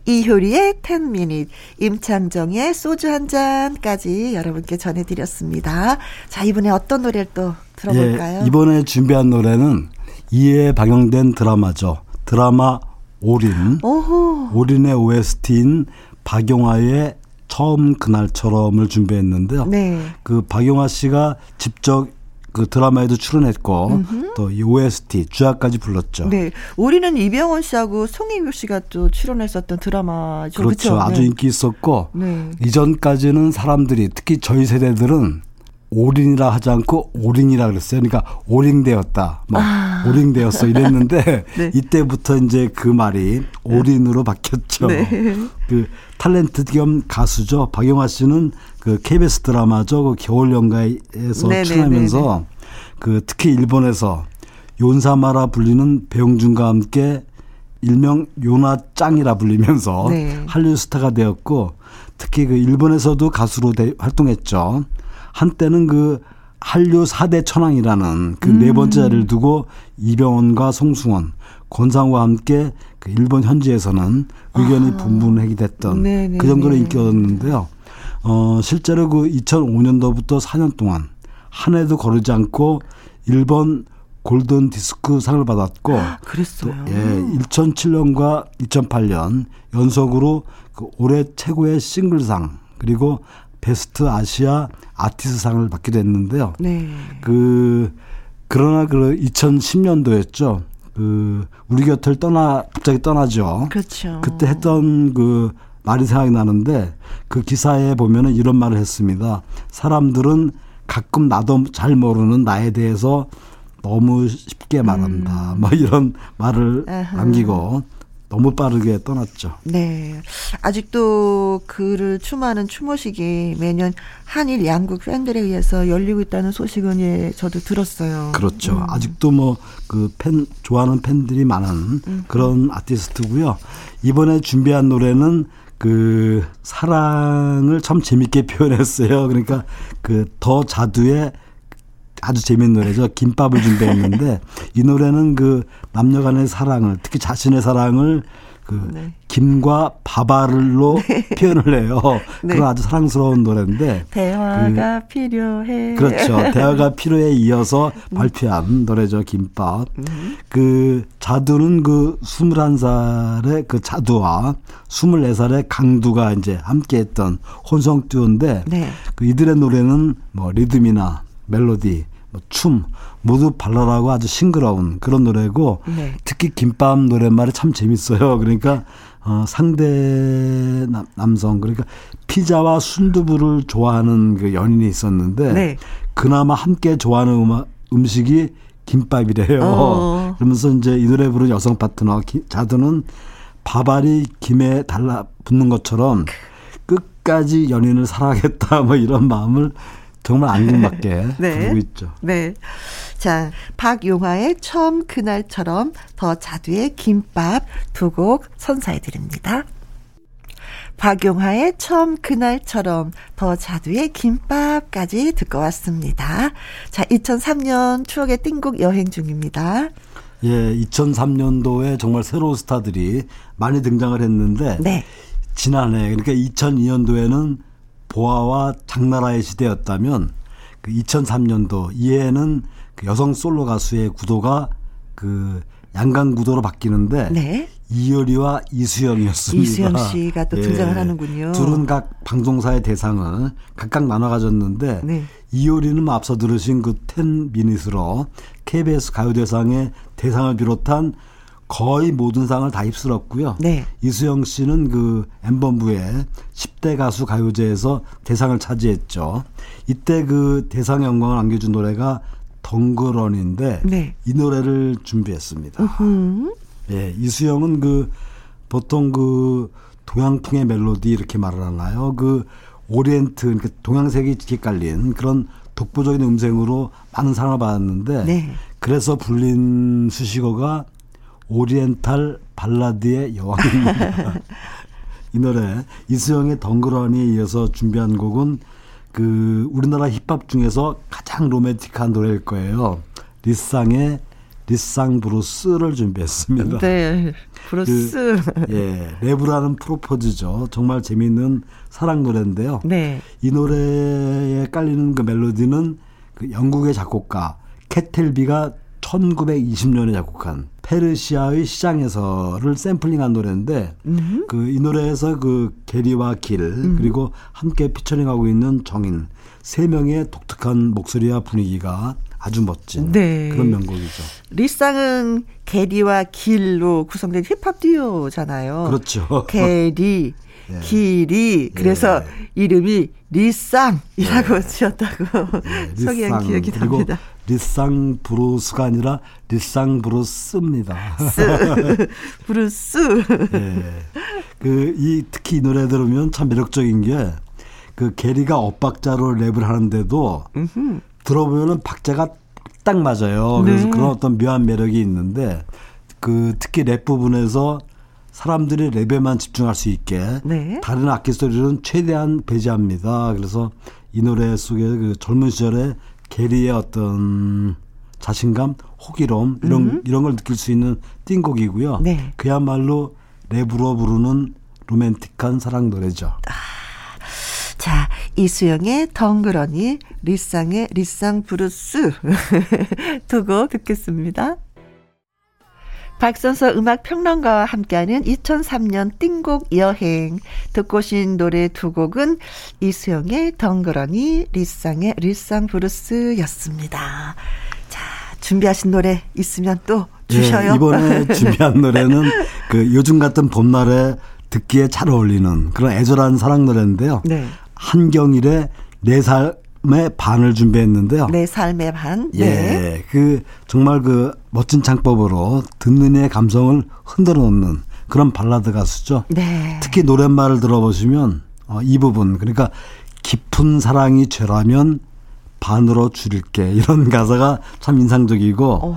이효리의 10미닛, 임창정의 소주 한 잔까지 여러분께 전해드렸습니다. 자, 이번에 어떤 노래를 또 들어볼까요? 예, 이번에 준비한 노래는 이에 방영된 드라마죠. 드라마 올인. 오호. 올인의 OST인 박용화의 처음 그날처럼을 준비했는데요. 네. 그 박용화 씨가 직접 그 드라마에도 출연했고 또이 OST 주악까지 불렀죠. 네, 우리는 이병헌 씨하고 송혜교 씨가 또 출연했었던 드라마죠. 그렇죠. 그렇죠? 아주 네. 인기 있었고 네. 이전까지는 사람들이 특히 저희 세대들은 올인이라 하지 않고 올인이라 그랬어요. 그러니까 올인되었다. 뭐 아. 올인되었어 이랬는데 [LAUGHS] 네. 이때부터 이제 그 말이 올인으로 바뀌었죠. 네. 그 탤런트 겸 가수죠. 박영화 씨는 그 KBS 드라마죠. 그 겨울 연가에서 네, 네 출연하면서 네, 네. 그 특히 일본에서 요사마라 불리는 배용준과 함께 일명 요나짱이라 불리면서 네. 한류 스타가 되었고 특히 그 일본에서도 가수로 대, 활동했죠. 한때는 그 한류 4대 천왕이라는 그네 번째 자리를 두고 이병헌과 송승헌, 권상우와 함께 그 일본 현지에서는 의견이 아. 분분하게 됐던 네네네. 그 정도로 인기였는데요. 어, 실제로 그 2005년도부터 4년 동안 한 해도 거르지 않고 일본 골든 디스크 상을 받았고 아, 그랬어요. 또, 예, 2007년과 2008년 연속으로 그 올해 최고의 싱글상 그리고 베스트 아시아 아티스트상을 받기도 했는데요. 네. 그 그러나 그 2010년도였죠. 그 우리 곁을 떠나 갑자기 떠나죠. 그렇죠. 그때 했던 그 말이 생각이 나는데 그 기사에 보면은 이런 말을 했습니다. 사람들은 가끔 나도 잘 모르는 나에 대해서 너무 쉽게 말한다. 음. 뭐 이런 말을 아하. 남기고 너무 빠르게 떠났죠. 네. 아직도 그를 추모하는 추모식이 매년 한일 양국 팬들에 의해서 열리고 있다는 소식은 예, 저도 들었어요. 그렇죠. 음. 아직도 뭐 그 팬, 좋아하는 팬들이 많은 음. 그런 아티스트고요. 이번에 준비한 노래는 그 사랑을 참 재밌게 표현했어요. 그러니까 그 더 자두의 아주 재밌는 노래죠. 김밥을 준비했는데 이 노래는 그 남녀 간의 사랑을 특히 자신의 사랑을 그 네. 김과 밥알로 네. 표현을 해요. 네. 그런 아주 사랑스러운 노래인데 대화가 그, 필요해. 그렇죠. 대화가 필요해 이어서 음. 발표한 노래죠. 김밥. 음. 그 자두는 그 21살의 그 자두와 24살의 강두가 이제 함께 했던 혼성 듀오인데 네. 그 이들의 노래는 뭐 리듬이나 멜로디 뭐 춤 모두 발랄하고 아주 싱그러운 그런 노래고 네. 특히 김밥 노랫말이 참 재밌어요. 그러니까 어, 상대 남, 남성 그러니까 피자와 순두부를 좋아하는 그 연인이 있었는데 네. 그나마 함께 좋아하는 음악, 음식이 김밥이래요. 어. 그러면서 이제 이 노래 부른 여성 파트너 자두는 밥알이 김에 달라붙는 것처럼 끝까지 연인을 사랑하겠다 뭐 이런 마음을 정말 앙금맞게 [LAUGHS] 네. 부르고 있죠. 네. 자, 박용화의 처음 그날처럼 더 자두의 김밥 두 곡 선사해 드립니다. 박용화의 처음 그날처럼 더 자두의 김밥까지 듣고 왔습니다. 자, 2003년 추억의 띵곡 여행 중입니다. 예, 2003년도에 정말 새로운 스타들이 많이 등장을 했는데 네. 지난해 그러니까 2002년도에는 보아와 장나라의 시대였다면 그 2003년도 이해는 그 여성 솔로 가수의 구도가 그 양강 구도로 바뀌는데 네. 이효리와 이수영이었습니다. 이수영 씨가 또 예. 등장을 하는군요. 둘은 각 방송사의 대상을 각각 나눠 가졌는데 네. 이효리는 앞서 들으신 그1 미닛으로 KBS 가요대상의 대상을 비롯한 거의 모든 상을 다 휩쓸었고요. 네. 이수영 씨는 그 엠번부의 10대 가수 가요제에서 대상을 차지했죠. 이때 그 대상 영광을 안겨준 노래가 덩그런인데 네. 이 노래를 준비했습니다. 으흠. 예, 이수영은 그 보통 그 동양풍의 멜로디 이렇게 말을 하나요? 그 오리엔트 그러니까 동양색이 이렇게 깔린 그런 독보적인 음색으로 많은 사랑을 받았는데 네. 그래서 불린 수식어가 오리엔탈 발라드의 여왕입니다. 이 노래 이수영의 덩그러니에 이어서 준비한 곡은 그 우리나라 힙합 중에서 가장 로맨틱한 노래일 거예요. 리쌍의 리쌍 브루스를 준비했습니다. 네, 브루스. 그, 예, 랩이라는 프로포즈죠. 정말 재미있는 사랑 노래인데요. 네. 이 노래에 깔리는 그 멜로디는 그 영국의 작곡가 캐텔비가 1920년에 작곡한 페르시아의 시장에서를 샘플링한 노래인데 음. 그이 노래에서 그 게리와 길 음. 그리고 함께 피처링하고 있는 정인 세 명의 독특한 목소리와 분위기가 아주 멋진 네. 그런 명곡이죠. 리쌍은 게리와 길로 구성된 힙합 듀오잖아요. 그렇죠. 게리, [LAUGHS] 예. 길이 그래서 예. 이름이 리쌍이라고 예. 지었다고 [LAUGHS] 예. 소개한 기억이 납니다. 리쌍 브루스가 아니라 리쌍 브루스입니다. 브루스. [LAUGHS] 예. 그이 특히 이 노래 들으면 참 매력적인 게 그 게리가 엇박자로 랩을 하는데도 음흠. 들어보면은 박자가 딱 맞아요. 그래서 네. 그런 어떤 묘한 매력이 있는데 그 특히 랩 부분에서 사람들이 랩에만 집중할 수 있게 네. 다른 악기 소리는 최대한 배제합니다. 그래서 이 노래 속에 그 젊은 시절에 게리의 어떤 자신감, 호기로움 이런 음. 이런 걸 느낄 수 있는 띵곡이고요. 네. 그야말로 랩으로 부르는 로맨틱한 사랑 노래죠. 아. 자, 이수영의 덩그러니, 리쌍의 리쌍 브루스 [LAUGHS] 두 곡 듣겠습니다. 박선서 음악 평론가와 함께하는 2003년 띵곡 여행 듣고 오신 노래 두 곡은 이수영의 덩그러니 리쌍의 리쌍 브루스였습니다. 자 준비하신 노래 있으면 또 주셔요. 네, 이번에 [LAUGHS] 준비한 노래는 그 요즘 같은 봄날에 듣기에 잘 어울리는 그런 애절한 사랑 노래인데요. 네. 한경일의 네 삶의 반을 준비했는데요. 네 삶의 반. 예, 네. 그 정말 그 멋진 창법으로 듣는 이의 감성을 흔들어 놓는 그런 발라드 가수죠. 네. 특히 노랫말을 들어보시면 어, 이 부분 그러니까 깊은 사랑이 죄라면 반으로 줄일게 이런 [LAUGHS] 가사가 참 인상적이고 오.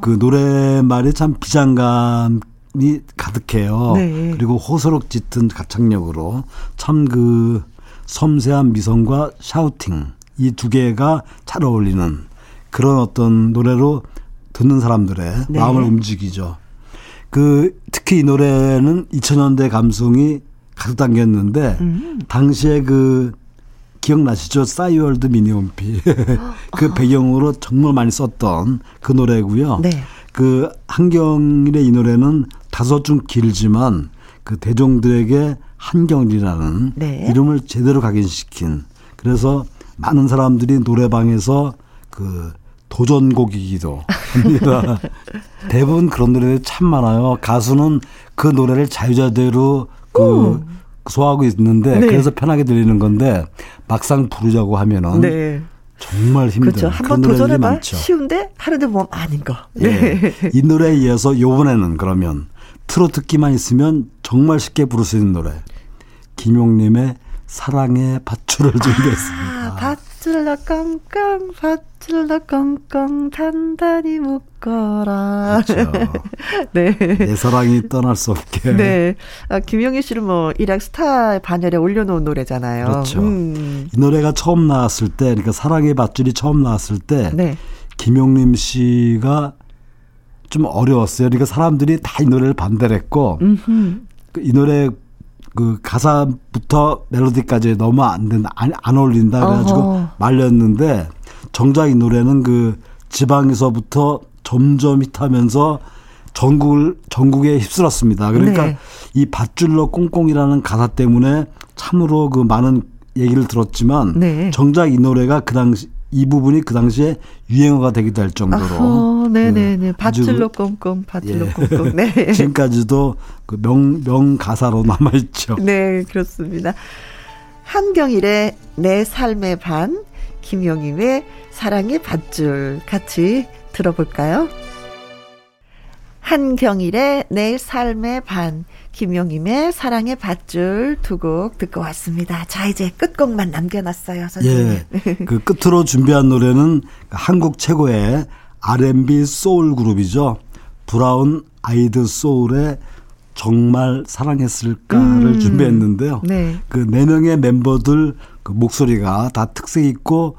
그 노래말이 참 비장감 이 가득해요. 네. 그리고 호소록 짙은 가창력으로 참 그 섬세한 미성과 샤우팅 이 두 개가 잘 어울리는 그런 어떤 노래로 듣는 사람들의 네. 마음을 움직이죠. 그 특히 이 노래는 2000년대 감성이 가득 담겼는데 음. 당시에 그 기억나시죠? 싸이월드 미니홈피 [LAUGHS] 그 어. 배경으로 정말 많이 썼던 그 노래고요. 네. 그 한경일의 이 노래는 다소 좀 길지만 그 대중들에게 한경리라는 네. 이름을 제대로 각인시킨 그래서 많은 사람들이 노래방에서 그 도전곡이기도 합니다. [LAUGHS] 대부분 그런 노래들이 참 많아요. 가수는 그 노래를 자유자대로 그 소화하고 있는데 네. 그래서 편하게 들리는 건데 막상 부르자고 하면은 네. 정말 힘들어요. 그렇죠. 한번 도전해봐. 쉬운데 하루도 보면 아닌 거. 네. 네. 이 노래에 이어서 요번에는 그러면 트로 듣기만 있으면 정말 쉽게 부를 수 있는 노래. 김용님의 사랑의 밧줄을 준비했습니다. 아, 밧 줄로 깡깡, 밧줄로 깡깡, 단단히 묶어라. 그렇죠. [LAUGHS] 네. 내 사랑이 떠날 수 없게. 네. 아, 김용희 씨는 뭐, 일약 스타 반열에 올려놓은 노래잖아요. 그렇죠. 음. 이 노래가 처음 나왔을 때, 그러니까 사랑의 밧줄이 처음 나왔을 때, 네. 김용림 씨가 좀 어려웠어요. 그러니까 사람들이 다 이 노래를 반대를 했고, 음흠. 그이 노래 그 가사부터 멜로디까지 너무 안 된다, 안, 안 어울린다 그래가지고 어허. 말렸는데 정작 이 노래는 그 지방에서부터 점점 히트하면서 전국을 전국에 휩쓸었습니다. 그러니까 네. 이 밧줄로 꽁꽁이라는 가사 때문에 참으로 그 많은 얘기를 들었지만 네. 정작 이 노래가 그 당시 이 부분이 그 당시에 유행어가 되기도 할 정도로. 아허, 네네네. 그 밧줄로 꼼꼼, 밧줄로 예. 꼼꼼. 네. [LAUGHS] 지금까지도 그 명, 명 가사로 남아있죠. 네, 그렇습니다. 한경일의 내 삶의 반, 김용임의 사랑의 밧줄 같이 들어볼까요? 한경일의 내 삶의 반, 김용임의 사랑의 밧줄 두 곡 듣고 왔습니다. 자, 이제 끝곡만 남겨놨어요, 선생님. 예. [LAUGHS] 그 끝으로 준비한 노래는 한국 최고의 R&B 소울 그룹이죠. 브라운 아이드 소울의 정말 사랑했을까를 음, 준비했는데요. 네. 그 네 명의 멤버들 그 목소리가 다 특색 있고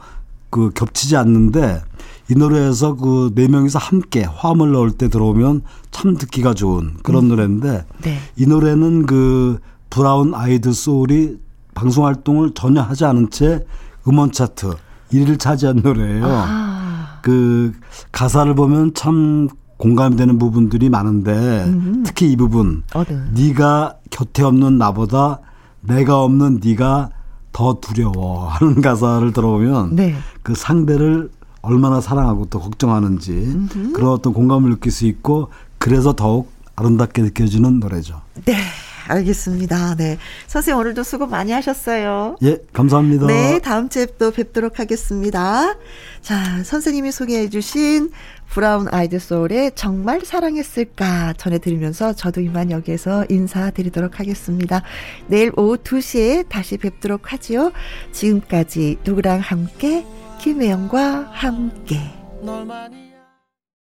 그 겹치지 않는데 이 노래에서 그 네 명이서 함께 화음을 넣을 때 들어오면 참 듣기가 좋은 그런 음. 노래인데 네. 이 노래는 그 브라운 아이드 소울이 방송 활동을 전혀 하지 않은 채 음원 차트 1위를 차지한 노래예요. 아. 그 가사를 보면 참 공감되는 부분들이 많은데 음흠. 특히 이 부분 어, 네. 네가 곁에 없는 나보다 내가 없는 네가 더 두려워 하는 가사를 들어보면 네. 그 상대를 얼마나 사랑하고 또 걱정하는지 음흠. 그런 어떤 공감을 느낄 수 있고 그래서 더욱 아름답게 느껴지는 노래죠. 네. 알겠습니다. 네. 선생님 오늘도 수고 많이 하셨어요. 예, 감사합니다. 네, 다음 주에 또 뵙도록 하겠습니다. 자, 선생님이 소개해 주신 브라운 아이드 소울의 정말 사랑했을까 전해드리면서 저도 이만 여기에서 인사드리도록 하겠습니다. 내일 오후 2시에 다시 뵙도록 하지요. 지금까지 누구랑 함께 김혜영과 함께.